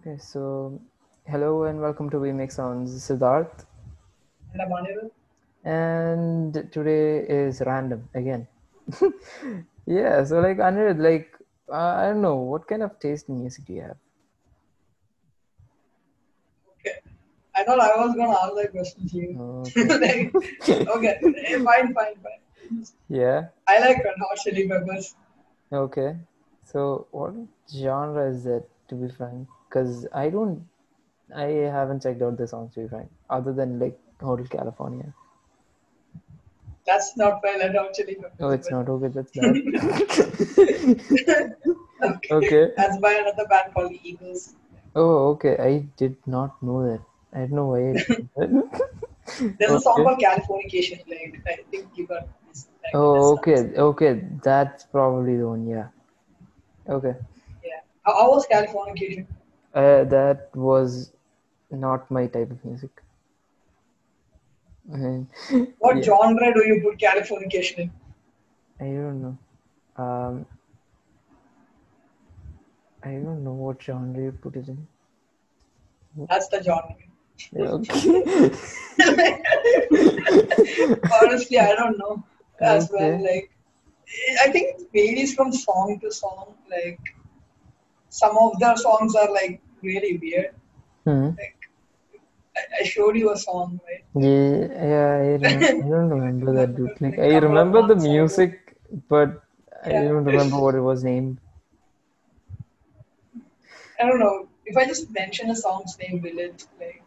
Okay, so hello and welcome to We Make Sounds, Siddharth. And I'm Anirudh. And today is random again. yeah, so like Anirudh, like uh, I don't know, what kind of taste in music do you have? Okay. I thought I was gonna ask that question to you. Okay. like, okay, eh, fine, fine, fine. Yeah. I like Red Hot Chili Peppers. Okay. So what genre is it to be frank? Because I don't, I haven't checked out the songs to be frank, other than like Hotel California. That's not by Red Hot Chili Oh, it's not okay. That's bad. okay. Okay. That's by another band called the Eagles. Oh, okay. I did not know that. I don't know why. I did that. There's a song Okay. called Californication. Like I think you got this. Like, Oh, okay, okay. That's probably the one. Yeah. Okay. Yeah. How, how was Californication? Uh, that was not my type of music. What Yeah. genre do you put Californication in? I don't know. Um, I don't know what genre you put it in. That's the genre. Yeah, okay. Honestly, I don't know as well. Like, I think it varies from song to song. Like, some of the songs are like really weird. Hmm. Like, I, showed you a song, right? Yeah, yeah, I, rem- I don't remember that dude. Like, I remember the music, but I Yeah. don't remember what it was named. I don't know. If I just mention a song's name, will it like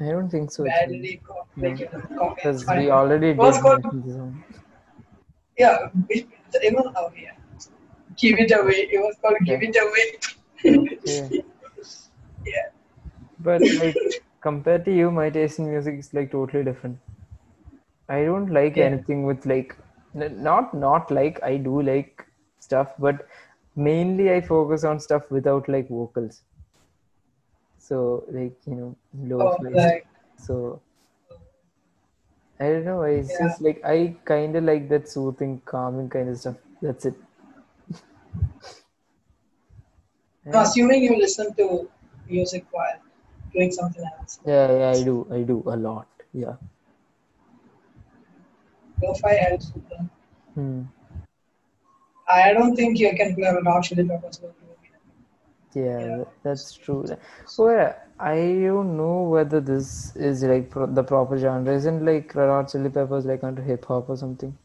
I don't think so. badly co- like, you? Because Fine. we already did What's called- mention the song. Yeah, it, it was, oh yeah. Give it away. It was called Give It Away. Okay. yeah. But like compared to you, my taste in music is like totally different. I don't like Yeah. anything with like not not like I do like stuff, but mainly I focus on stuff without like vocals. So like you know low Oh, like, So I don't know. It's Yeah. just like I kind of like that soothing, calming kind of stuff. That's it. I'm assuming you listen to music while doing something else. Yeah, yeah, I do. I do a lot. Yeah. Lo-fi helps with that. Hmm. I don't think you can play Red Hot Chili Peppers. Yeah, Yeah. that's true. So yeah, I don't know whether this is like pro- the proper genre. Isn't like Red Hot Chili Peppers like under hip hop or something?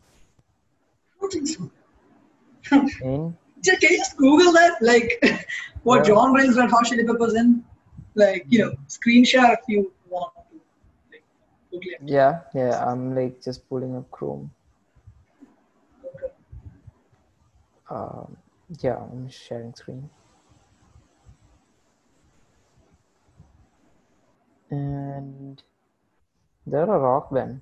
I don't think so. Just- Can you just Google that? Like, what Yeah. genre is Red Hot Chili Peppers in? Like, you know, screen share if you want to. Like, yeah, yeah. I'm like just pulling up Chrome. Okay. Um, yeah, I'm sharing screen. And they're a rock band.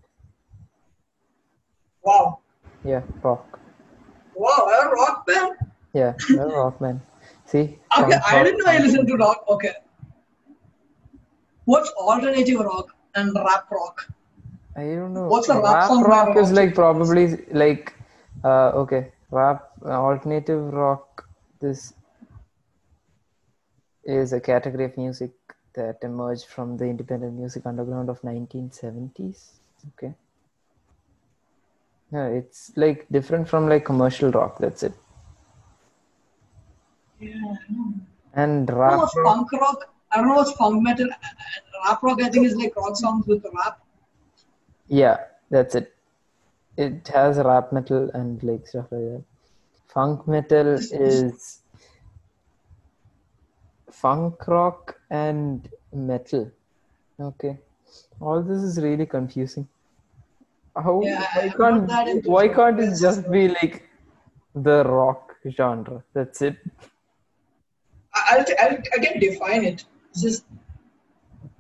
Wow. Yeah, rock. Wow, a rock band? Yeah, they're rock band. See? Okay, I didn't know I listened to rock. Okay. What's alternative rock and rap rock? I don't know. What's a rap song by rock is like probably like uh okay, rap uh, alternative rock this is a category of music that emerged from the independent music underground of 1970s. Okay. Yeah, it's like different from like commercial rock, that's it. Yeah. I know. And I don't know rap rock, punk rock. I don't know what's punk metal. Uh, uh, rap rock, I think, is like rock songs with rap. yeah, that's it. It has rap metal and like stuff like that. Funk metal is funk rock and metal. Okay. All this is really confusing. How Yeah, why can't why can't it just be like the rock genre? That's it. I, I'll, I'll, I can define it. It's just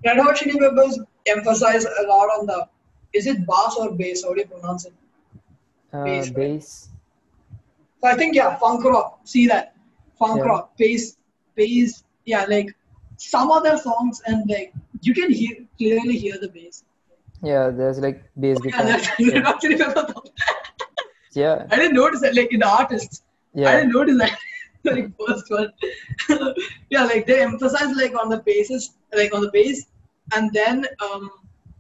Red Hot Chili Peppers emphasize a lot on the. Is it bass or bass? How do you pronounce it? Uh, Bass, right? bass. So I think yeah, funk rock. See that funk Yeah. rock, bass, bass. Yeah, like some other songs and like you can hear clearly hear the bass. Yeah, there's like bass Yeah, guitar. that's Red Hot Chili Peppers. Yeah, I didn't notice that. Like in the artists, Yeah. I didn't notice that. Like first one. yeah, like they emphasize like on the basis, like on the bass, and then um,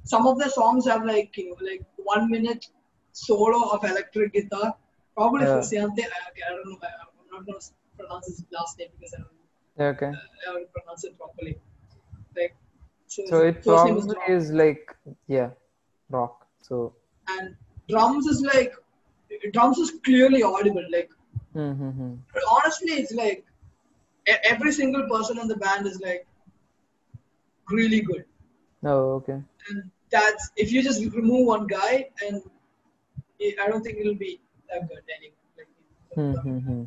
some of the songs have like you know like one minute solo of electric guitar. Probably Yeah. Frusciante. I, okay, I don't know. I, I'm not gonna pronounce his last name because I don't Okay. I haven't pronounced it properly. Like so, So it name is probably is like yeah, rock. So and drums is like drums is clearly audible. Like mm-hmm. honestly, it's like every single person in the band is like really good. Oh, okay. and that's if you just remove one guy and I don't think it'll be that good anymore. Like, Mm-hmm.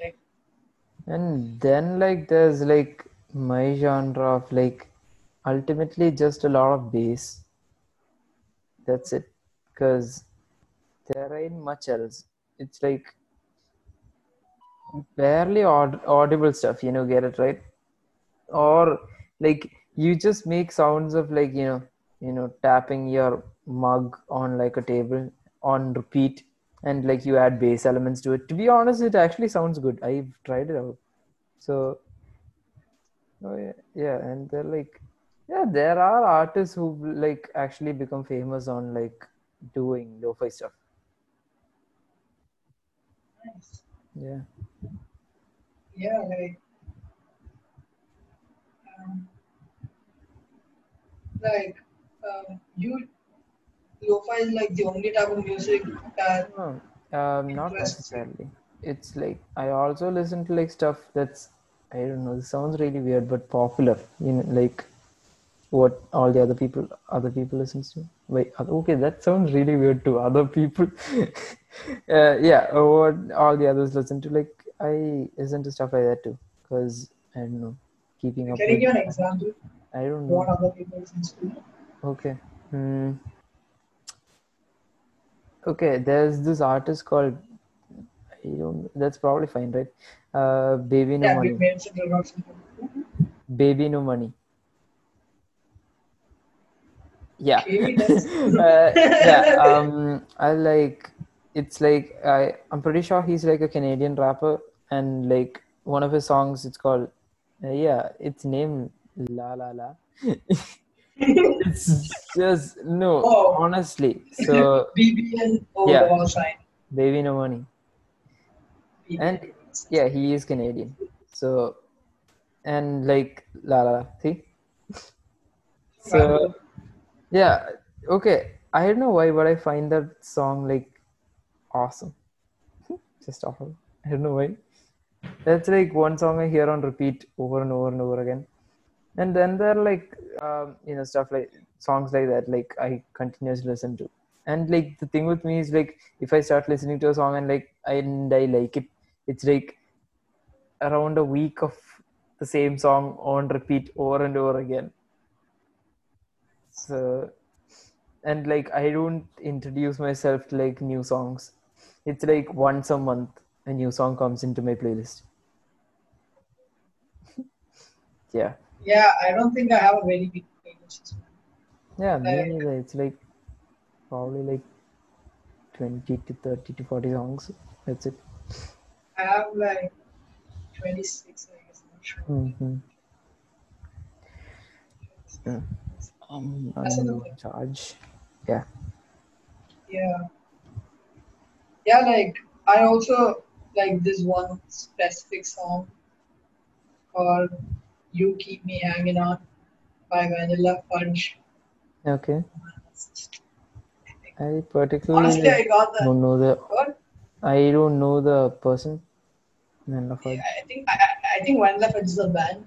like And then like there's like my genre of like ultimately just a lot of bass. That's it. Because there ain't much else. It's like barely aud- audible stuff, you know, get it right? Or like you just make sounds of like, you know, you know, tapping your mug on like a table on repeat and like you add bass elements to it. To be honest, it actually sounds good. I've tried it out. So oh yeah, yeah, and they're like yeah, there are artists who like actually become famous on like doing lo-fi stuff. nice. Yeah. Yeah, like um, like um, you lo-fi is like the only type of music that No, um, not necessarily. It's like I also listen to like stuff that's I don't know. It sounds really weird, but popular. You know, like what all the other people other people listens to. Wait, okay, that sounds really weird to other people. uh, yeah, uh, what all the others listen to. Like I listen to stuff like that too, because I don't know, keeping up. can you give an example I don't know. what other people listen to? Okay. Hmm. Okay, there's this artist called I don't that's probably fine, right? Uh Baby No Yeah, Money. we mentioned a lot Baby No Money. Yeah. Uh, yeah. Um I like it's like I I'm pretty sure he's like a Canadian rapper and like one of his songs it's called uh, yeah, it's named La La La. it's just no, Oh. honestly. So BBN Yeah. Baby No Money. And yeah, he is Canadian. So and like la la la. See? So yeah, okay. I don't know why, but I find that song like awesome. Just awful I don't know why. That's like one song I hear on repeat over and over and over again. And then there are like um, you know stuff like songs like that like I continuously listen to. And like the thing with me is like if I start listening to a song and like and I like it, it's like around a week of the same song on repeat over and over again. So and like I don't introduce myself to like new songs. It's like once a month a new song comes into my playlist. yeah. Yeah, I don't think I have a very big playlist. Yeah, me neither. It's like probably like twenty to thirty to forty songs. That's it. I have like 26, I guess. I'm not sure. Mm-hmm. Yeah. Um, That's a I'm in charge. Yeah. Yeah. Yeah, like I also like this one specific song called You Keep Me Hanging On by Vanilla Fudge. Okay. I particularly Honestly, I got the don't know the. what? I don't know the person. None of I. I think I, I- think Vanilla Fudge is a band.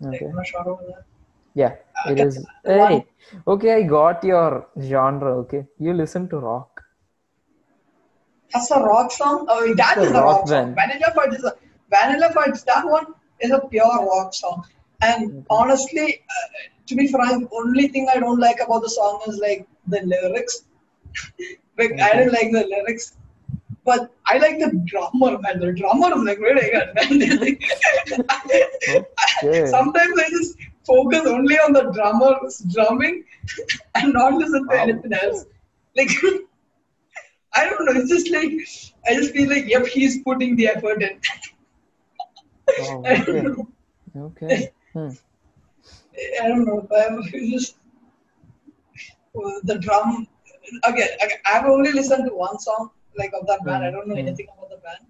Like, Okay. I'm not sure about that. Yeah, it Okay. is. Hey, okay, I got your genre. Okay, you listen to rock. That's a rock song. Oh, that It's is a rock rock song. band. Vanilla Fudge is a Vanilla Fudge. That one is a pure rock song. And honestly, uh, to be frank, only thing I don't like about the song is like the lyrics. like I don't like the lyrics, but I like the drummer man. The drummer is like really good. Okay. Sometimes I just focus only on the drummer's drumming and not listen to Wow. anything else. Like I don't know. It's just like I just feel like yep, he's putting the effort in. Oh, I don't okay. know. Okay. Hmm. I don't know. I'm just the drum. Again, I've only listened to one song like of that band. I don't know Mm, mm. anything about the band,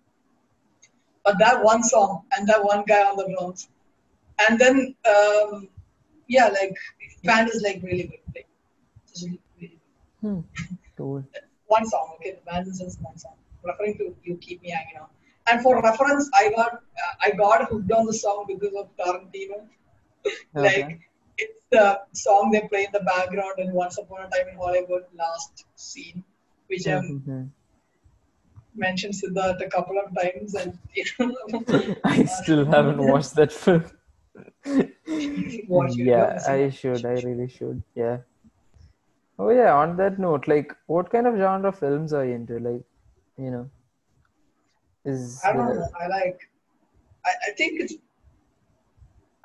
but that one song and that one guy on the drums, and then um, yeah, like band is like really good. Like, just really, really good. Hmm. Cool. One song. Okay, the band is just one song. Referring to "You Keep Me Hanging On." And for reference, I got uh, I got hooked on the song because of Tarantino. Okay. like it's the song they play in the background in Once Upon a Time in Hollywood last scene, which I've Mhm. mentioned Siddharth a couple of times, and you know, I still haven't watched that film. Yeah, I should. I really should. Yeah. Oh yeah. On that note, like, what kind of genre films are you into? Like, you know, is I don't there- know. I like. I, I think it's.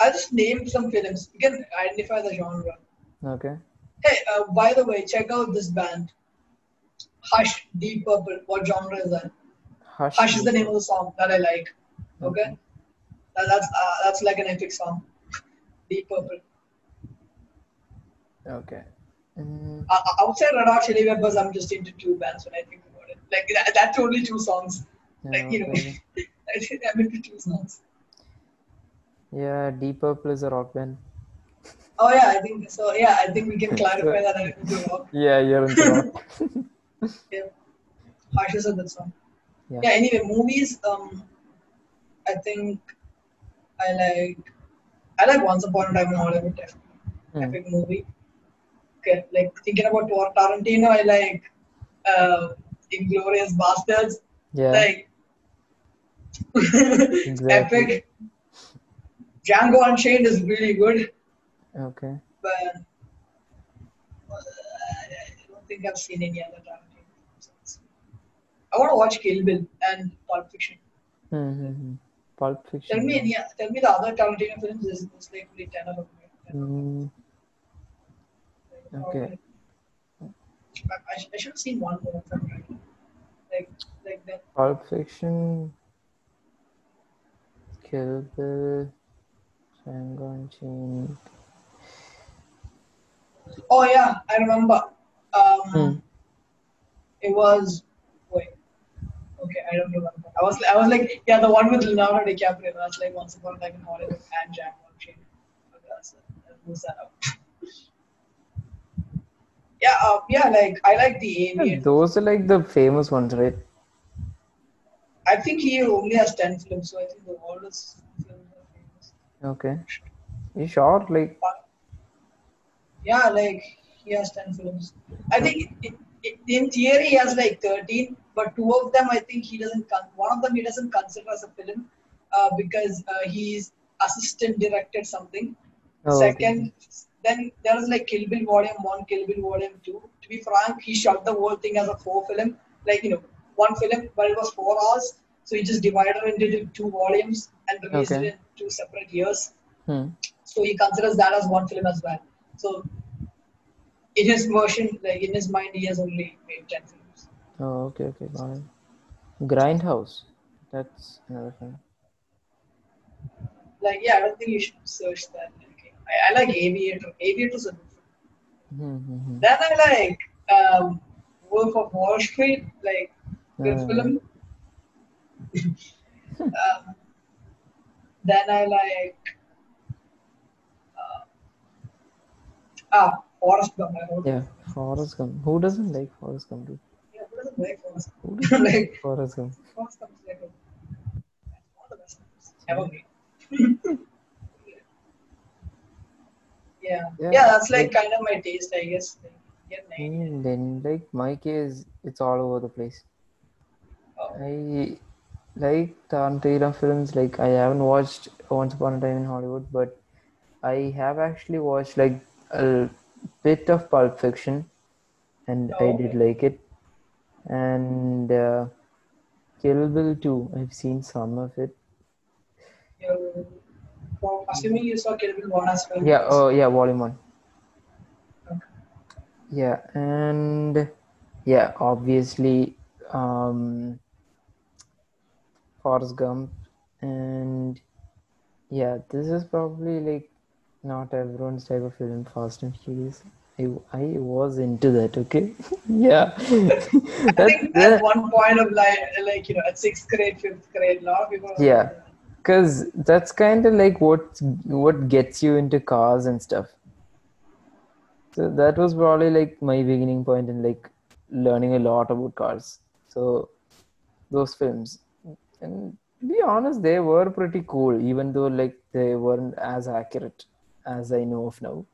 I'll just name some films. You can identify the genre. okay. Hey, uh, by the way, check out this band. Hush, Deep Purple. What genre is that? Hush. Hush is the name of the song that I like. Okay, Okay. That, that's uh, that's like an epic song. Deep Purple. Okay. Mm, Uh, outside Red Hot Chili Peppers, I'm just into two bands when I think about it. Like that, that's only two songs. Like you know, okay. I think I'm into two songs. Yeah, Deep Purple is a rock band. Oh yeah, I think so. Yeah, I think we can clarify that I'm into rock. Yeah, you're into rock. Yeah. Hush is a good song. Yeah. yeah anyway movies um i think i like i like once upon a time in hollywood definitely Hmm. epic movie like thinking about Tar- tarantino i like uh inglourious basterds Yeah. like Exactly. epic django unchained is really good Okay. but uh, i don't think i've seen any other tarantino films. i want to watch kill bill and pulp fiction Mm-hmm. Pulp Fiction. Tell me any, tell me the other Tarantino films. There's, there's like only ten of them. Mm, Okay. I, I, I should have seen one more of them. Like, like that. Pulp Fiction. Kill Bill. Django Unchained. Oh yeah, I remember. Um, Hmm. it was. Wait. Okay, I don't remember. I was, I was like, yeah, the one with Leonardo DiCaprio. That's like Once Upon a Time in Hollywood and Django Unchained. Okay, that's it. I'll that up. yeah, uh, yeah, like I like the Yeah, those are like the famous ones, right? I think he only has ten films, so I think the films are famous. Okay. You sure? Like, Yeah, like he has 10 films. I think it, it, in theory he has like 13, but two of them I think he doesn't, con- one of them he doesn't consider as a film uh, because uh, he's assistant directed something. Oh, okay. Second, there was like Kill Bill Volume 1, Kill Bill Volume 2. To be frank, he shot the whole thing as a four film, like, you know, one film, but it was four hours. So he just divided it into two volumes and released Okay. it in two separate years. Hmm. So he considers that as one film as well. So in his version, like in his mind, he has only made 10 films. Oh, okay, okay, got. Grindhouse. That's another film. Like, yeah, I don't think you should search that. I, I like Aviator. Aviator's a good film. Mm-hmm. Then I like um, Wolf of Wall Street, like good Uh, film. um, then I like uh, ah Forrest Gump. Yeah, Forrest Gump. Who doesn't like Forrest Gump? Dude? Yeah, who doesn't like Forrest Who Gump? doesn't like Forrest Gump? Forrest Gump is like a, one of the best films ever made. yeah. Yeah, yeah, that's like kind of my taste, I guess. Like, get an idea. Mm, then, like, my case, it's all over the place. Oh, I like Tarantino films. Like, I haven't watched Once Upon a Time in Hollywood, but I have actually watched like a bit of Pulp Fiction, and Oh, I did okay. like it. And uh, Kill Bill too. I've seen some of it. you well, assuming you saw Kill Bill 1 as well. Yeah. Oh, yeah. Volume one. Okay. Yeah, and yeah, obviously, um, Forrest Gump, and Yeah, this is probably like not everyone's type of film, Fast and Furious. I, I was into that, okay? yeah. I That's think at one point of like, like you know, at sixth grade, fifth grade, a lot of people. Yeah. like, Because that's kind of like what what gets you into cars and stuff. So that was probably like my beginning point in like learning a lot about cars. So those films, and to be honest, they were pretty cool, even though like they weren't as accurate as I know of now.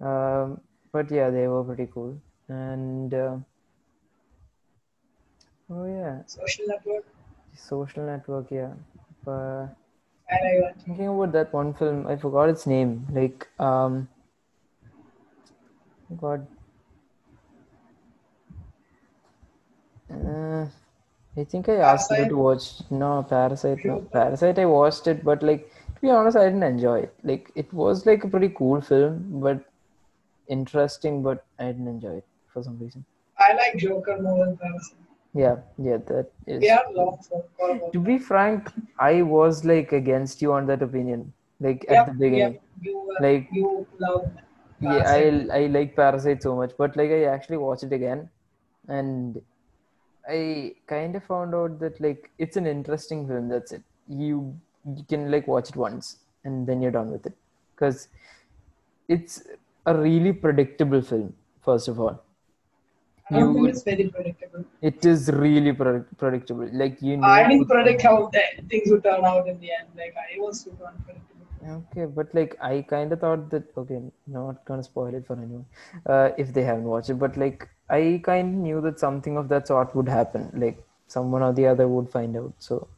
Um, but yeah, they were pretty cool. And uh, oh yeah, Social network. Social Network, yeah. But And I went, thinking about that one film, I forgot its name. Like, um, God, uh, I think I asked you to watch. No, Parasite. No, Parasite. I watched it, but like to be honest, I didn't enjoy it. Like, it was like a pretty cool film, but interesting, but I didn't enjoy it for some reason. I like Joker more than Parasite. Yeah, yeah, that is. They are long for for about. To be frank, I was like against you on that opinion. Like at the beginning. yep, you, uh, Like you love yeah, I I like Parasite so much, but like I actually watched it again, and I kind of found out that like it's an interesting film. That's it. You you can like watch it once and then you're done with it, because it's a really predictable film. First of all, I you think it's very predictable. it is really pre- predictable. Like you know. I didn't predict how things would turn out in the end. Like I was super unpredictable. Okay, but like I kind of thought that okay, not gonna spoil it for anyone uh, if they haven't watched it. But like I kind of knew that something of that sort would happen. Like someone or the other would find out. So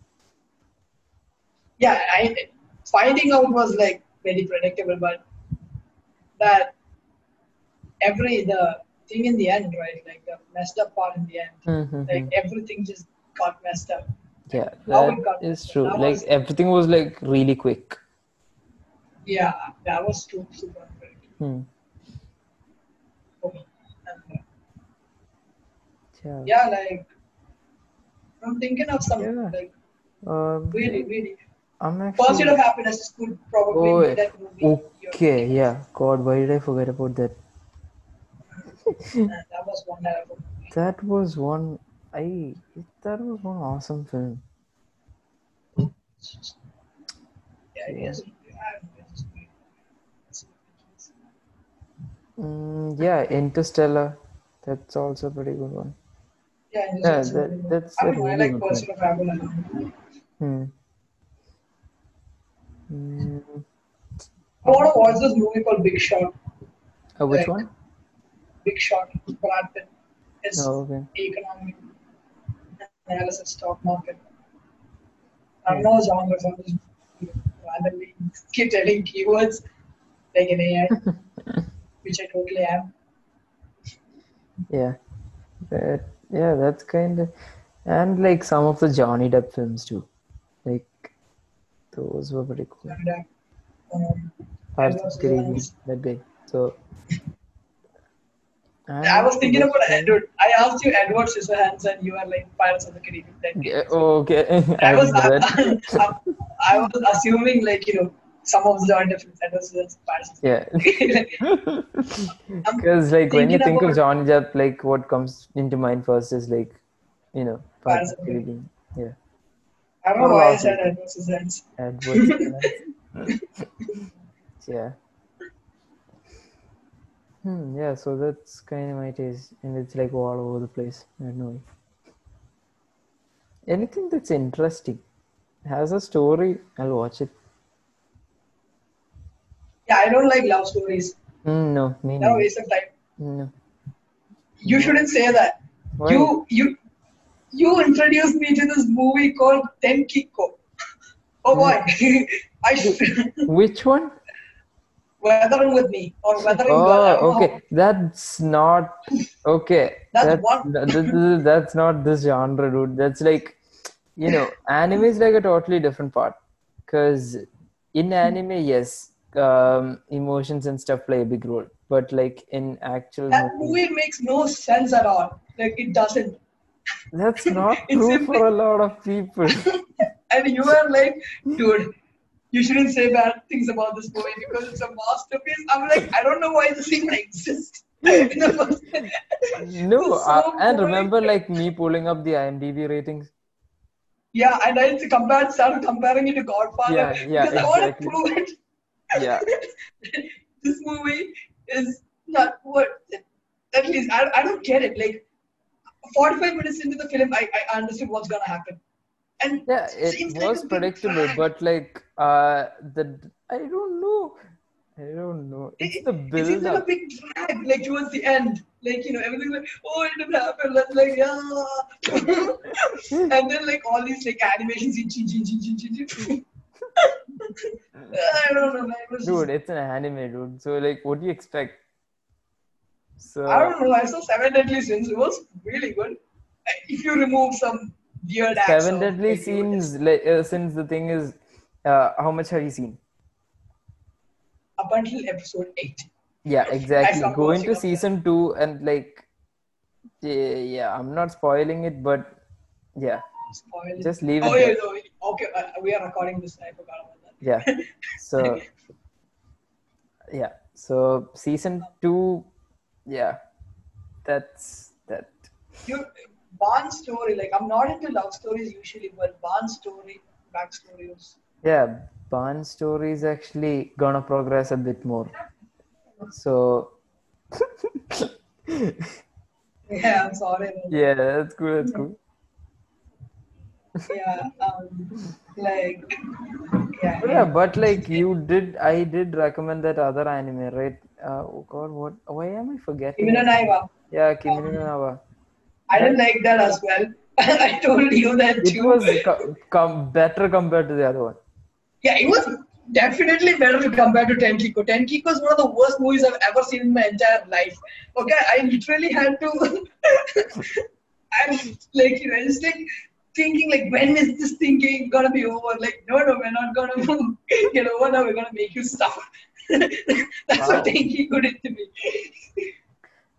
Yeah, I finding out was like very predictable, but that every the thing in the end, right? Like the messed up part in the end, Mhm. like everything just got messed up. yeah, How that got is true. That Like was- everything was like really quick. Yeah, that was too super unpredictable Hmm. for me. And, uh, Yeah. yeah, like I'm thinking of some Yeah. like Um, really, really I'm Pursuit actually. of Happiness could probably Oh, be that movie. okay. Yeah. God, why did I forget about that? That was one hell of a movie. That was one. I. That was one awesome film. Yeah, is. Mm, yeah, Interstellar. That's also a pretty good one. Yeah, Yeah, that- that's I don't know, I really like. Pursuit of Happiness. Hmm. Mm, I want to watch this movie called Big Short. uh, which Like- one? Big Short, Brad Pitt. It's Oh, okay. economic analysis, stock market. I don't know genres. I'm just randomly keep telling keywords like an AI, which I totally am. Yeah. That, yeah, that's kind of. And like some of the Johnny Depp films too. Like, those were pretty cool. And, uh, um, Pirates of the Caribbean, that guy. So. Ah, I was thinking about Edward. I asked you Edward Scissorhands, and you are like Pirates of the Caribbean. Yeah, okay. I I was know that. I, was assuming like you know some of the joint difference. Edward Scissorhands, Pirates. of the Yeah. Um, because like when you think of Depp, like what comes into mind first is like, you know, Pirates of the Caribbean. Yeah. I don't know why I said Edward Scissorhands. Edward. yeah. Hmm, yeah, so that's kind of my taste, and it's like all over the place. I don't know. Anything that's interesting, has a story, I'll watch it. Yeah, I don't like love stories. Mm, no, me neither. waste of time. No. You shouldn't say that. Why? You you you introduced me to this movie called Tenkiko. Oh boy, I should, Which one? Weathering with me or weathering Oh, know. okay. That's not okay. That's That- one. that- that- that- that's not this genre, dude. That's like, you know, anime is like a totally different part. Because in anime, yes, um, emotions and stuff play a big role. But like in actual That movies, movie makes no sense at all. Like it doesn't. that's not true for a lot of people. And you are like, dude, you shouldn't say bad things about this movie because it's a masterpiece. I'm like, I don't know why this even exists. in the first place. No, This so uh, and remember like me pulling up the IMDb ratings. Yeah, and I compared, started comparing it to Godfather Yeah, yeah, because I want to exactly. prove it. Yeah. this movie is not what. At least I, I don't get it. Like, 45 minutes into the film, I, I understood what's gonna happen. And Yeah, it it like was a predictable, but like uh the I don't know. I don't know. It's the it, it seems build like a big drag, like towards the end. Like, you know, everything's like, oh, it didn't happen. Let's like, yeah. and then like all these like animations in chin, chin, chin, chin, chin, chin. I don't know, man. It was just- Dude, it's an anime, dude. So like what do you expect? So I don't know. I saw Seven Deadly Sins. It was really good. If you remove some weird Seven Deadly like, weirdness. Like uh, since the thing is uh how much have you seen? up until episode eight. Yeah, exactly. Go into season two and like yeah, yeah, I'm not spoiling it, but yeah, Spoil just leave it Oh yeah, no, okay. Uh, we are recording this. I forgot about that. Yeah. So yeah. So season two, yeah. That's that. You, Ban's story, like I'm not into love stories usually, but Ban's story, backstory was. Yeah, Ban's story is actually gonna progress a bit more. So Yeah, I'm sorry. yeah, that's cool. That's cool. Yeah, um, like, yeah. Yeah, but like you did, I did recommend that other anime, right? Uh, oh God, what? Why am I forgetting? Even it? Naiva, Yeah, Kimi no Na wa. I didn't like that as well. I told you that It too. was co- com- better compared to the other one. Yeah, it was definitely better compared to Tenkiko. Tenkiko is one of the worst movies I've ever seen in my entire life. Okay, I literally had to. I'm like, you know, just like thinking, like, when is this thinking gonna be over? Like, no, no, we're not gonna get over now. We're gonna make you suffer. That's Wow. what Tenkiko did to me.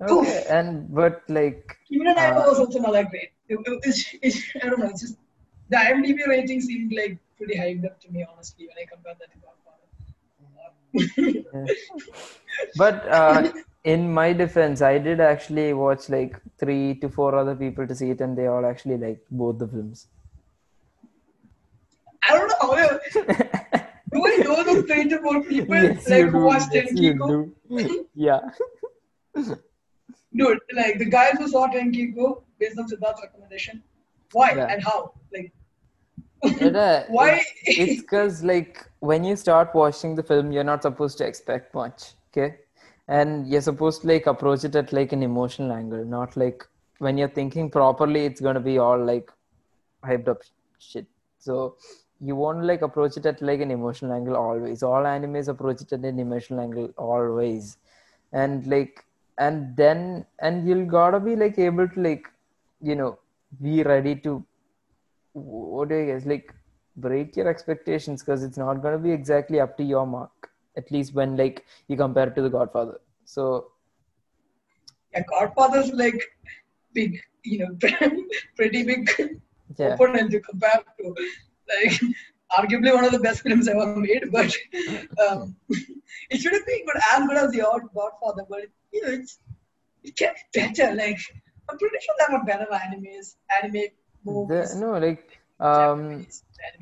Okay, and but like Kimi Na Uh, was also not that great. It, it, it's, I don't know. It's just the IMDb rating seemed like pretty hyped up to me, honestly, when I compared that to Godfather. but uh, in my defense, I did actually watch like three to four other people to see it, and they all actually liked both the films. I don't know how. Do I know those three to four people yes, like who watched Yes, you Yeah. Dude, like the guys who saw Tenkiko based on Siddharth's recommendation. Why Yeah. and how? Like, It, uh, Why- it's because like when you start watching the film you're not supposed to expect much okay and you're supposed to like approach it at like an emotional angle not like when you're thinking properly it's going to be all like hyped up shit so you want to like approach it at like an emotional angle always all animes approach it at an emotional angle always and like and then and you'll gotta be like able to like you know be ready to what do you guys like break your expectations because it's not to be exactly up to your mark at least when like you compare it to the godfather so yeah, Godfather's like big, you know, pretty big yeah opponent to compare to. Like, arguably one of the best films ever made, but um, it shouldn't be good as good as the old Godfather, but you know, it's it gets better. Like, I'm pretty sure there are better animes, anime the, movies. no like um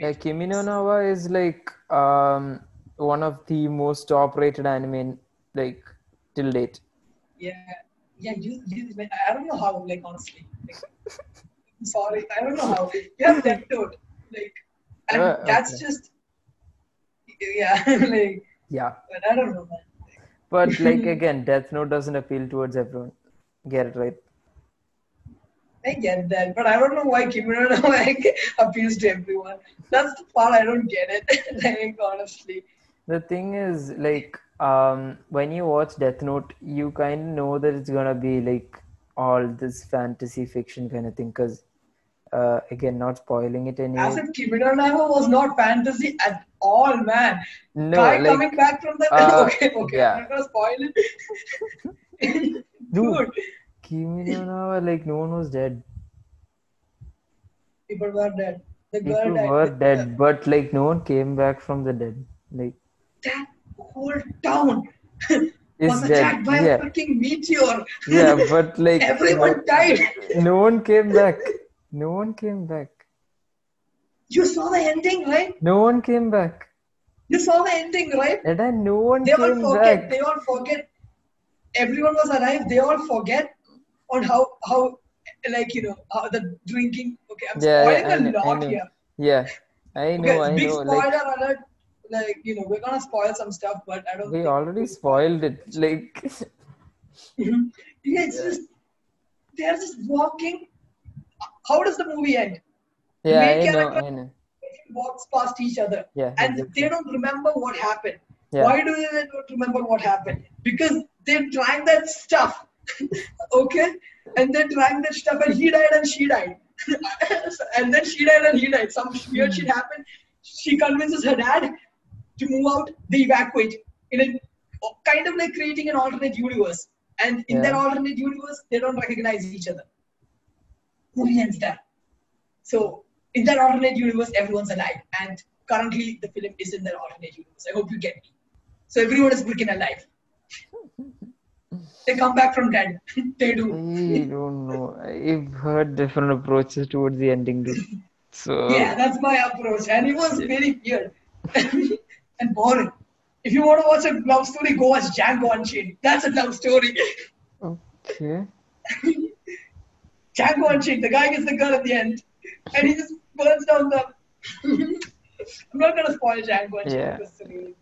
like Kimi no Na wa is like um one of the most top rated anime like till date Yeah, yeah. You, you, I don't know how. Like honestly, like, sorry, I don't know how. You have Death Note, like, and Uh, that's okay. just yeah, like, yeah but I don't know, man. But like again death note doesn't appeal towards everyone get it right I get that, but I don't know why Na like appeals to everyone. That's the part I don't get it. like honestly, the thing is like um when you watch death note you kind of know that it's gonna be like all this fantasy fiction kind of thing because uh again not spoiling it any as if Kimi no Na was not fantasy at all, man. no Guy like coming back from the uh, okay, okay, yeah. I'm not gonna spoil it. Dude. Dude, Kimi no like no one was dead people were dead. the girl People died. were dead, but like no one came back from the dead. Like that whole town is was dead. attacked by a Yeah, freaking meteor. yeah, but like Everyone died. no, no one came back. No one came back. You saw the ending, right? No one came back. You saw the ending, right? And then no one They all forget. back. They all forget. Everyone was alive. They all forget on how how like you know how the drinking. Okay, I'm Yeah, spoiling yeah, a know, lot here. Yeah, I know, Okay, I big know. spoiler Like alert. Like you know, we're gonna spoil some stuff, but I don't. we already spoiled it. Like yeah, it's just they're just walking. How does the movie end? yeah, main I know, character- I know. Walks past each other, Yeah, and exactly. they don't remember what happened. Yeah. Why do they not remember what happened? Because they're trying that stuff, okay? And they're trying that stuff, and he died and she died, and then she died and he died. Some weird shit happened. She convinces her dad to move out. They evacuate in a kind of like creating an alternate universe. And in that alternate universe, they don't recognize each other. Ends there. So in that alternate universe, everyone's alive. And currently, the film is in that alternate universe. I hope you get me. So everyone is freaking alive. They come back from dead. they do. I don't know. I've heard different approaches towards the ending. So Yeah, that's my approach. And it was very weird and boring. If you want to watch a love story, go watch Django Unchained. That's a love story. okay. Django Unchained. The guy gets the girl at the end, and he just burns down the. I'm not gonna spoil Django Unchained. Yeah. because it's a really-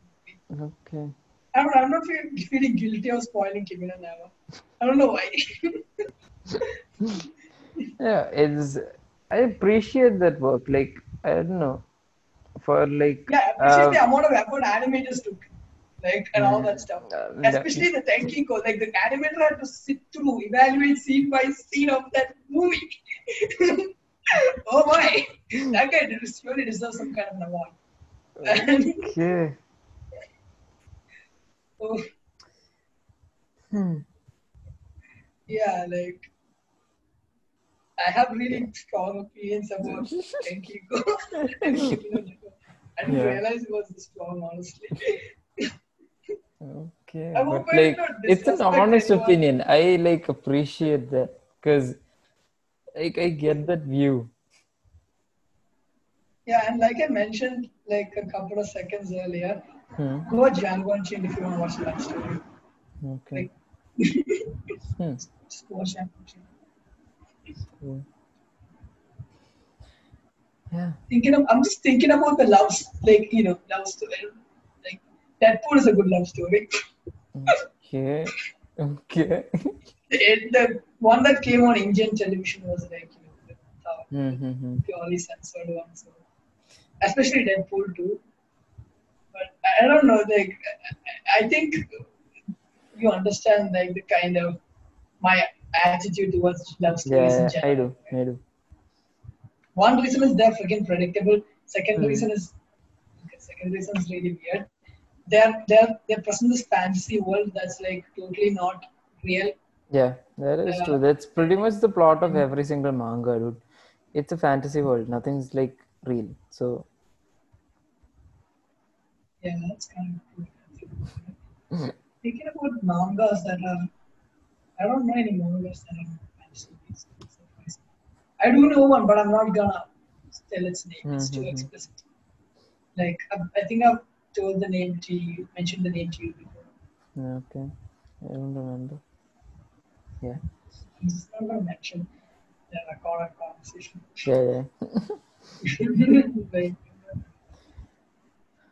Okay. I don't know, I'm not feeling, feeling guilty of spoiling Kimi no Na wa. I don't know why. Yeah, it's I appreciate that work. Like I don't know. For like yeah, I appreciate uh, the amount of effort animators took, like and all that stuff. uh, that- Especially the Tenkiko, like the animator had to sit through, evaluate scene by scene of that movie. oh my, that guy did- really deserves some kind of an award. Okay. oh, Hmm. yeah, like I have really strong opinions about Tenkiko. and Kimi no I didn't Yeah. realize it was this strong, honestly. Okay, I but like it's an honest anyone. opinion. I like appreciate that because like I get that view. Yeah, and like I mentioned like a couple of seconds earlier, Hmm. go watch Django Unchained if you want to watch that story. Okay. Hmm. Just watch Django Unchained. Yeah. Yeah. Thinking of, I'm just thinking about the love, like you know, love story. Deadpool is a good love story. Okay. Okay. It, the one that came on Indian television was like you know, the, Mm-hmm. purely censored one. So especially Deadpool too. But I- don't know. Like I think you understand like the kind of my attitude towards love stories in Yeah, general. I do. I do. One reason is they're freaking predictable. Second Hmm. reason is okay, second reason is really weird. They're they're they're present this fantasy world that's like totally not real. Yeah, that is Yeah. true. That's pretty much the plot of every single manga, dude. It's a fantasy world. Nothing's like real. So Yeah, that's kind of cool. Thinking about mangas that are, I don't know any mangas that are fantasy based. I do know one, but I'm not gonna tell its name. It's too Mhm. explicit. Like I, I think I've told the name to you, mentioned the name to you before. okay. I don't remember. Yeah. Just not gonna mention the conversation. Yeah, yeah. like,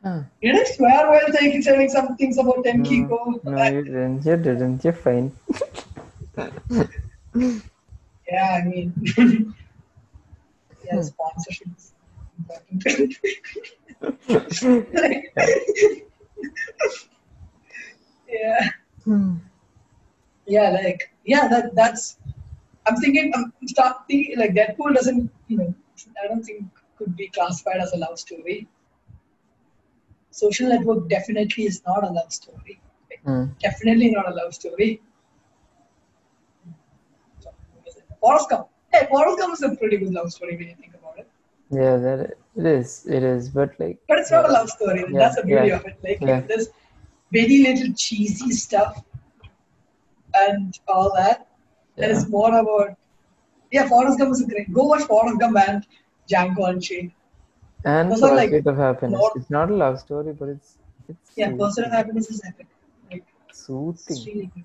Huh. did I swear while saying, saying some things about Tenkiko? No, you didn't. You didn't. You're fine. Yeah, I mean, yeah, hmm. sponsorship is important. yeah, yeah, like yeah, that that's. I'm thinking. I'm starting like Deadpool doesn't. You know, I don't think could be classified as a love story. Social Network definitely is not a love story. Like, Hmm. Definitely not a love story. Forrest Gump. Hey, Forrest Gump is a pretty good love story when you think about it. Yeah, that it is. It is, but like, But it's not a love story. Yeah, That's the beauty yeah, of it. Like yeah. there's very little cheesy stuff and all that. And yeah, it's more about yeah, Forrest Gump is a great. Go watch Forrest Gump and Django Unchained. and are, like, Pursuit of Happiness. more- It's not a love story, but it's it's Yeah, soothing. Pursuit of Happiness is epic. Like it's really good.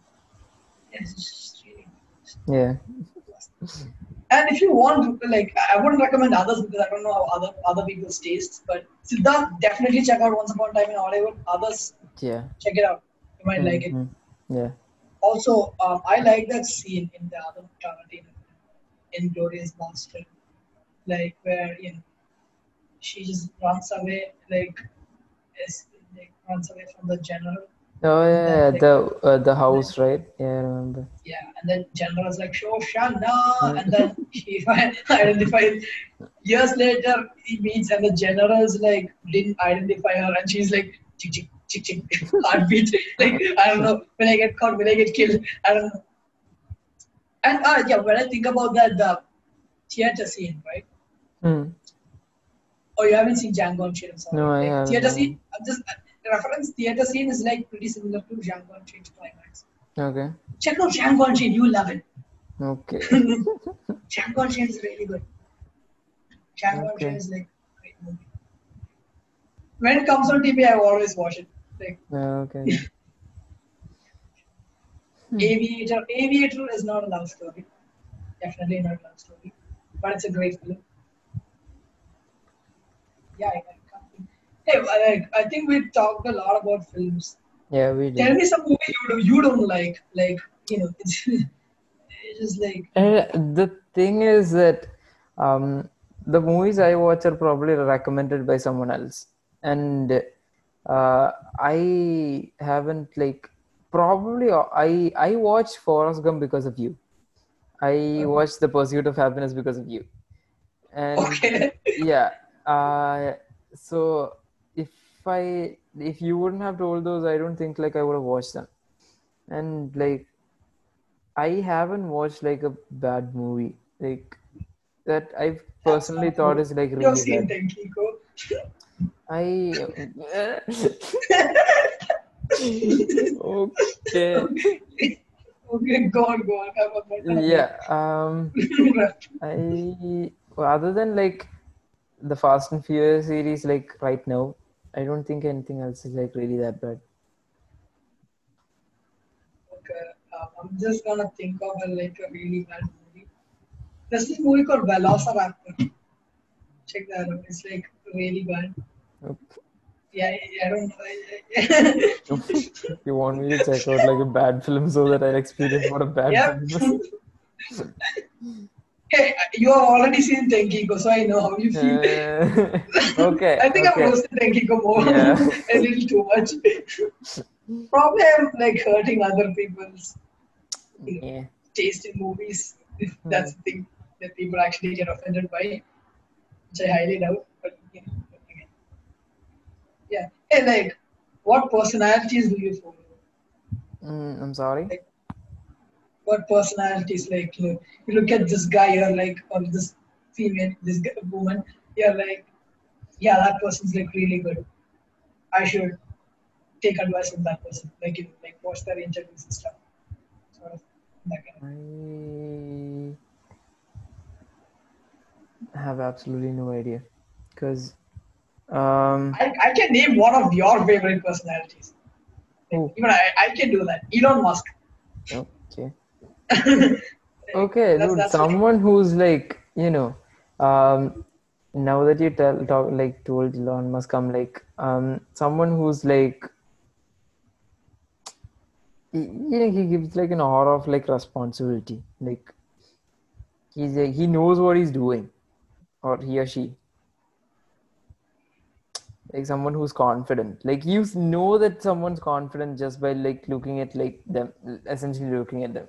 Yeah, it's just really good. Yeah, And if you want, like, I wouldn't recommend others because I don't know how other other people's tastes. But Siddharth, definitely check out Once Upon a Time in Hollywood. Others, yeah, check it out. You might like it. Mhm. Yeah, Also, um, I like that scene in the other Tarantino, Inglourious Basterd, like where you know she just runs away, like, is, like runs away from the general. Oh yeah, the uh, the house, right? Yeah, I remember. Yeah, and then general is like Shoshana, Mm. and then he identifies. Years later, he meets, and the general's like didn't identify her, and she's like chick chick chick chick heartbeat. Like I don't know, when I get caught, when I get killed, I don't know. And uh, yeah, when I think about that, the theater scene, right? Hmm. Oh, you haven't seen Django Unchained? No, I Like, haven't, Theater scene. I'm just reference. Theater scene is like pretty similar to Django Unchained climax. Okay. Check out Django Unchained. You love it. Okay. Django Unchained is really good. Django Okay. Unchained is like a great movie. When it comes on TV, I always watch it. Like okay. Hmm. Aviator. Aviator is not a love story. Definitely not a love story, but it's a great film. Yeah, I, I can't think. Hey, I, like, I think we talked a lot about films. Yeah, we did. Tell me some movie you, do, you don't like. Like you know, it's, it's just like Uh, the thing is that um, the movies I watch are probably recommended by someone else, and uh, I haven't like probably I I watched Forrest Gump because of you. I watched The Pursuit of Happiness because of you, and okay. yeah uh so i if you wouldn't have told those i don't think like i would have watched them. And like i haven't watched like a bad movie like that I've personally thought is like You've really seen bad. Tenkiko. i okay. Okay, go on, go on. Have a yeah um I well, other than like the Fast and Furious series, like right now, I don't think anything else is like really that bad. Okay, um, I'm just gonna think of a, like a really bad movie. There's this movie called Velociraptor. Check that out. It's like really bad. Nope. Yeah, I- I don't know. you want me to check out like a bad film so that I'll experience what a bad yeah. film is? hey, you have already seen Tenkiko, so I know how you feel. Uh, okay. I think I've okay. roasted Tenkiko more, Yeah. a little too much. Probably I'm like hurting other people's you know, Yeah. taste in movies. If that's the thing that people actually get offended by, which I highly doubt. But you know, again. yeah. Hey, like, what personalities do you follow? Mm, I'm sorry. What personalities, like, you know, you look at this guy, you're like, or this female, this woman, you're like, yeah, that person's like really good. I should take advice from that person. Like, you like watch their interviews and stuff. Sort of that kind of. I have absolutely no idea because um I, I can name one of your favorite personalities. Even I, I can do that. Elon Musk. okay okay That's- dude that's someone who's like you know um now that you tell talk like told Elon Musk I'm like um someone who's like you know he gives like an aura of like responsibility. Like he's like he knows what he's doing or he or she. Like someone who's confident. Like you know that someone's confident just by like looking at like them essentially looking at them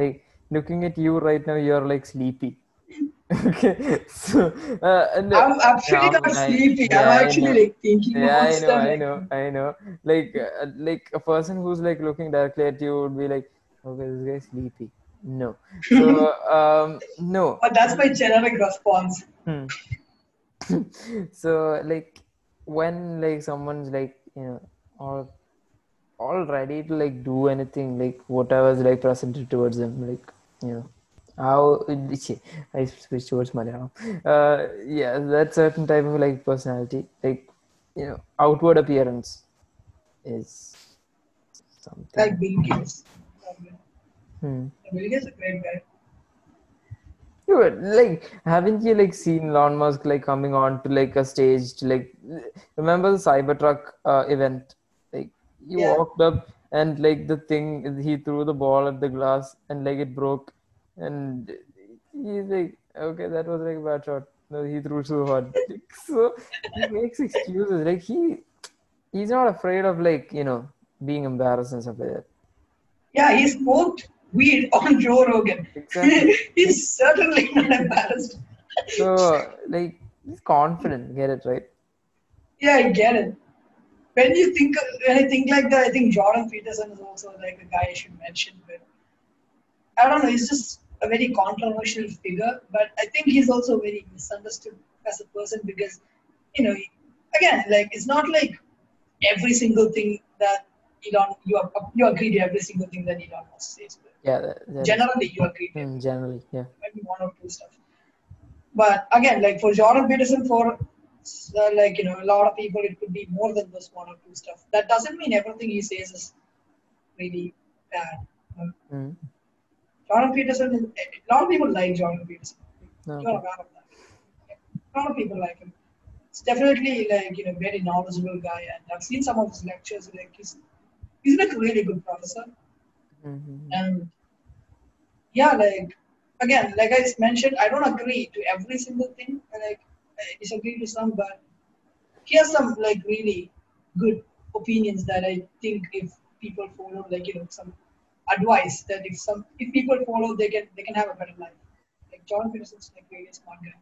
like looking at you right now you're like sleepy. Okay so uh, and, I'm actually Yeah, not sleepy. yeah, I'm actually like thinking yeah about i know i like- know i know. Like uh, like a person who's like looking directly at you would be like okay this guy's sleepy. No. So um no. But that's my generic response. Hmm. so like when like someone's like you know all all ready to like do anything like whatever's like presented towards them like you know how I switch towards Malayalam. Uh, yeah, that certain type of like personality, like you know, outward appearance is something. Like Bill Gates. Hmm. Bill Gates is a great guy. Dude, like, haven't you like seen Elon Musk like coming on to like a stage to like remember the Cybertruck uh, event? He Yeah. walked up and like the thing he threw the ball at the glass and like it broke, and he's like, okay, that was like a bad shot. No, he threw too hard. So he makes excuses. Like he, he's not afraid of like you know being embarrassed and stuff like that. Yeah, he smoked weed on Joe Rogan. Exactly. He's certainly not embarrassed. So like he's confident. Get it right? Yeah, I get it. When you think when I think like that, I think Jordan Peterson is also like a guy I should mention. But I don't know, he's just a very controversial figure. But I think he's also very misunderstood as a person because, you know, again, like it's not like every single thing that Elon you are, you agree to every single thing that Elon Musk says. Yeah. That, that, generally, you agree to Hmm, generally, yeah. maybe one or two stuff. But again, like for Jordan Peterson, for uh, like you know, a lot of people, it could be more than just one or two stuff. That doesn't mean everything he says is really bad. Hmm. Jordan Peterson, is, a lot of people like Jordan Peterson. No, You're aware of that. A lot of people like him. It's definitely like you know very knowledgeable guy, and I've seen some of his lectures. Like he's he's like a really good professor. Mhm. And yeah, like again, like I mentioned, I don't agree to every single thing. Like I disagree to some, but he has some like really good opinions that I think if people follow, like you know, some advice that if some if people follow, they can they can have a better life. Like John Peterson's like really smart guy.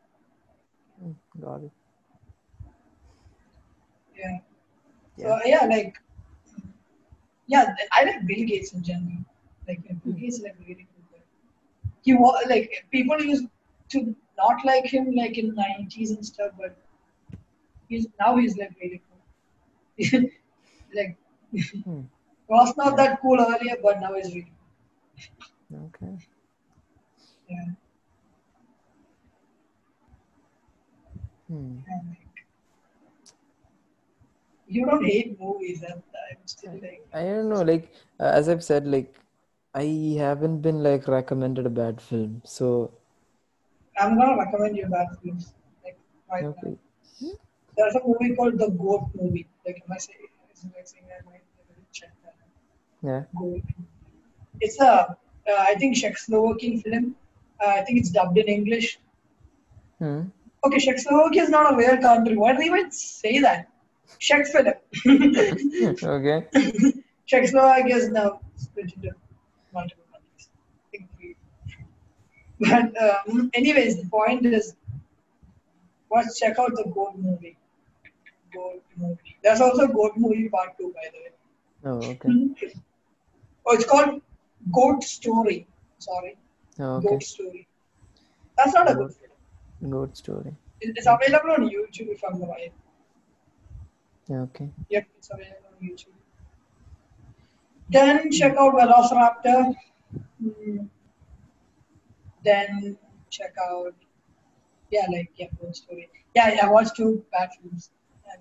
Hmm, Got it. Yeah. Yeah. So yeah, like yeah, I like Bill Gates in general. Like Bill Gates is like really good. guy. He was like people used to not like him like in nineties and stuff, but he's now he's like really cool. like Hmm. was not that cool earlier, but now he's really Okay. yeah. Hmm. And, you don't hate movies, and I'm still like I don't know. Like uh, as I've said, like I haven't been like recommended a bad film. So I'm gonna recommend you films. Like right now. There's a movie called The Goat Movie. Like, am I saying, is it like saying I might check that. Yeah. Goat. It's a, uh, I think Czechoslovakian film. Uh, I think it's dubbed in English. Hmm. Okay, Czechoslovakia is not a real country. Why do they even say that? Czech film. okay. Czechoslovakia is now split into multiple countries. I think we- But um, anyways, the point is, watch check out the Goat movie. Goat movie. There's also Goat movie part two, by the way. Oh, okay. Oh, it's called Goat Story. Sorry, Oh, okay. Goat Story. That's not a good film. Goat story. It's available on YouTube if I'm right. Yeah, okay. Yep, it's available on YouTube. Then check out Velociraptor. Hmm. Then check out, yeah, like yeah, Goat Story. Yeah, yeah, I watched two bathrooms and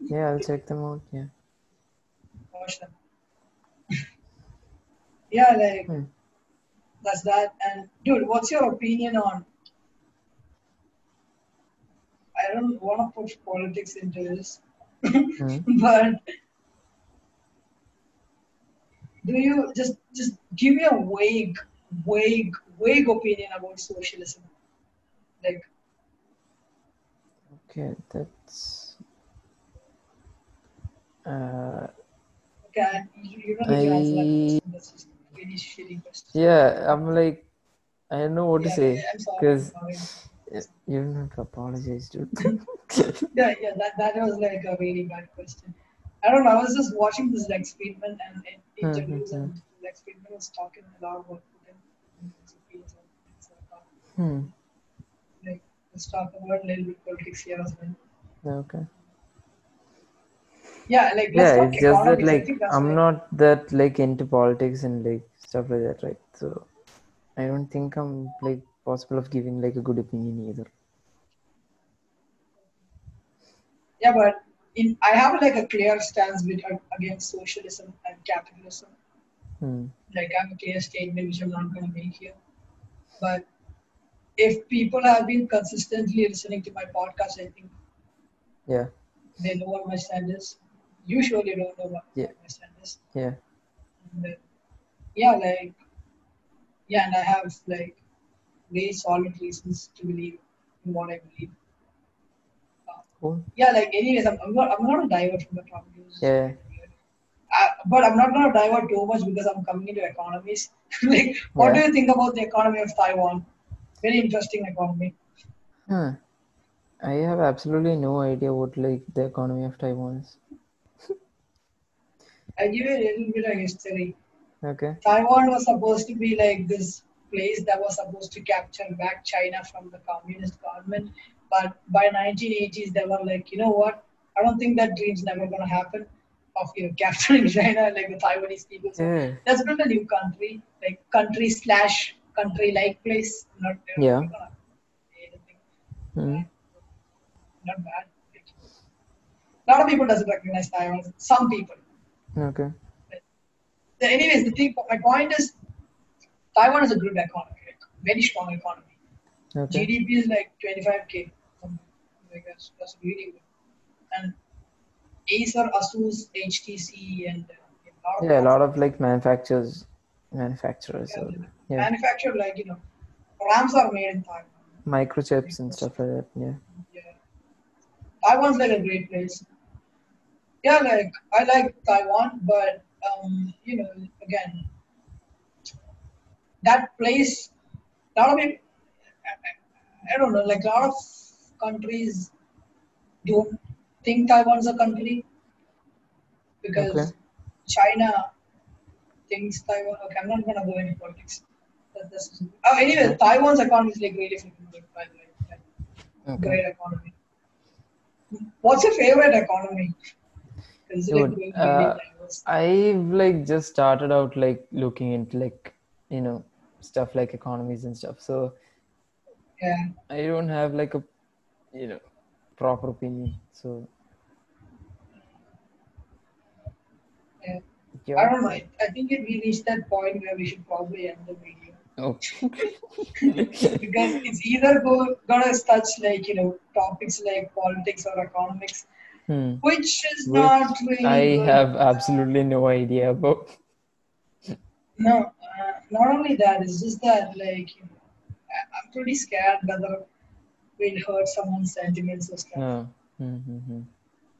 Yeah, I'll check them out. Yeah. watch them. yeah, like Hmm. that's that. And dude, what's your opinion on? I don't want to push politics into this, Hmm. but do you just just give me a vague, vague, vague opinion about socialism? Like, Okay, that's. Uh, okay, you, you don't need to answer that I- question. That's just a really shitty question. yeah, I'm like, I don't know what to say yeah, I'm sorry. because I'm you don't have to apologize, dude. Yeah, yeah, that, that was like a really bad question. I don't know. I was just watching this Lex Fridman and in Hmm, interviews, hmm, and Lex Fridman was talking a lot about hmm. Like, let's talk about a little bit politics here as well. Okay. Yeah, like let's Yeah, talk it's just that economics. Like I'm like- not that like into politics and like stuff like that, right? So I don't think I'm like possible of giving like a good opinion either. Yeah, but in I have like a clear stance with, against socialism and capitalism. Hmm. Like I have a clear statement which I'm not going to make here. But if people have been consistently listening to my podcast, I think Yeah. they know what my stand is. You surely don't know what Yeah. my stand is. Yeah. And, uh, yeah, like yeah, and I have like very solid reasons to believe in what I believe. Cool. Yeah, like anyways, I'm, I'm not I'm not gonna divert from the topic. Yeah. Uh, but I'm not gonna divert too much because I'm coming into economies. like, what do you think about the economy of Taiwan? Very interesting economy. Huh. I have absolutely no idea what like the economy of Taiwan is. I give you a little bit of history. Okay. Taiwan was supposed to be like this place that was supposed to capture back China from the communist government. But by 1980s, they were like, you know what? I don't think that dream's never going to happen of you know, capturing China, like the Taiwanese people. So Yeah. let's build a new country, like country slash country like place. Not, know, Yeah. we're gonna say anything Hmm. Not bad. A lot of people doesn't recognize Taiwan. Some people. Okay. anyways, the thing, my point is, Taiwan is a good economy, like very strong economy. Okay. GDP is like 25k. something Like that's, that's really good. And Acer, Asus, HTC, and uh, Yeah, a lot of like manufacturers, manufacturers, yeah, yeah, manufactured like you know, RAMs are made in Taiwan. microchips and stuff like that. Yeah. Yeah. Taiwan's like a great place. Yeah, like I like Taiwan, but um, you know, again, that place, a lot of it, I, don't know, like a lot of countries don't think Taiwan's a country because Okay. China thinks Taiwan. Okay, I'm not gonna go into politics. That, oh, anyway, Taiwan's economy is like really freaking good, by the way. Like, Okay. great economy. What's your favorite economy? Is it like Dude, uh. I've like just started out like looking into like you know stuff like economies and stuff. So yeah, I don't have like a you know proper opinion. So yeah. I don't know. I, think we reached that point where we should probably end the video Because it's either go, gonna touch like you know topics like politics or economics, Hmm. which is Which not really. I good. have absolutely no idea about. No, uh, not only that, it's just that like you know, I- I'm pretty scared whether we'll hurt someone's sentiments or stuff. No. Hmm, hmm, hmm.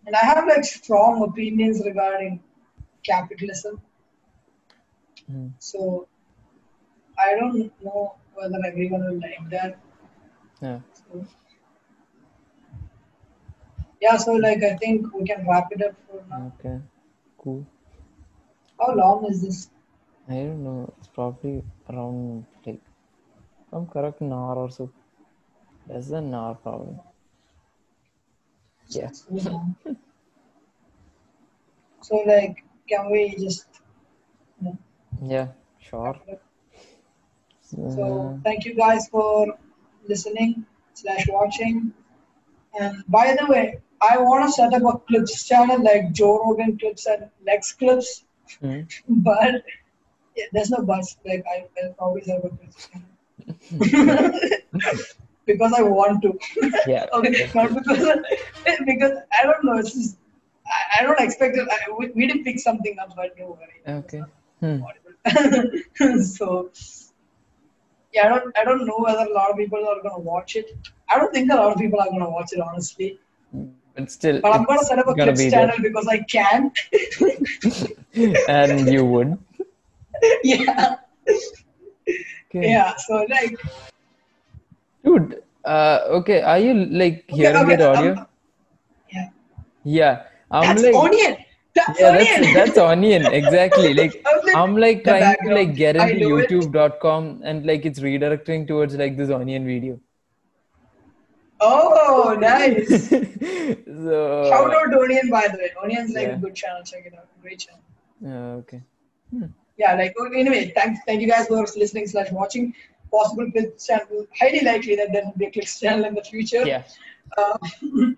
And I have like strong opinions regarding capitalism. Hmm. So I don't know whether everyone will like that. Yeah. So, yeah, so like I think we can wrap it up for now. Okay. Cool. How long is this? I don't know. It's probably around like, I'm correct, an hour or so. Less than an hour, probably. Yeah. So. So like, can we just? You know, Yeah. Sure. wrap it up? Uh, So thank you guys for listening slash watching. And by the way, I want to set up a clips channel like Joe Rogan clips and Lex clips, hmm. but yeah, there's no buts. Like I, I'll probably set up a clips channel because I want to. Yeah. okay, not because because I don't know. It's just, I, I don't expect it. I, we, we did pick something up, but don't worry. Okay. Hmm. so yeah, I don't I don't know whether a lot of people are gonna watch it. I don't think a lot of people are gonna watch it honestly. But still, But I'm gonna set up a clips be there. channel because I can. and you would. yeah. Okay. Yeah. So like Dude. Uh. Okay. Are you like hearing okay, that audio? um, yeah. yeah. I'm That's like. onion. That's yeah, onion. that's that's onion. Exactly. Like like, I'm like trying to like get into. YouTube.com and like it's redirecting towards like this onion video. Oh, nice. so Shout out to Onion, by the way. Onion's like Yeah. a good channel. Check it out. Great channel. uh, okay. Yeah, like okay, anyway, thank thank you guys for listening slash watching. Possible Clicks channel, highly likely that there will be a Clicks channel in the future. Yeah. Um,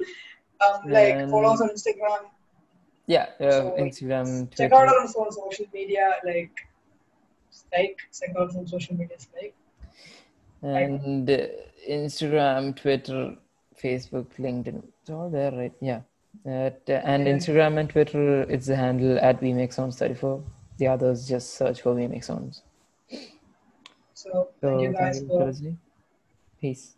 um, like follow us on Instagram. Yeah. Uh, So, Instagram, Check out our on social media. Like, like check out on social media. Like, and uh, Instagram, Twitter, Facebook, LinkedIn. It's all there, right? Yeah. Uh, and Yeah. Instagram and Twitter, it's the handle at we make sounds 34. The others just search for we make sounds. so So thank you guys thank you for. Peace.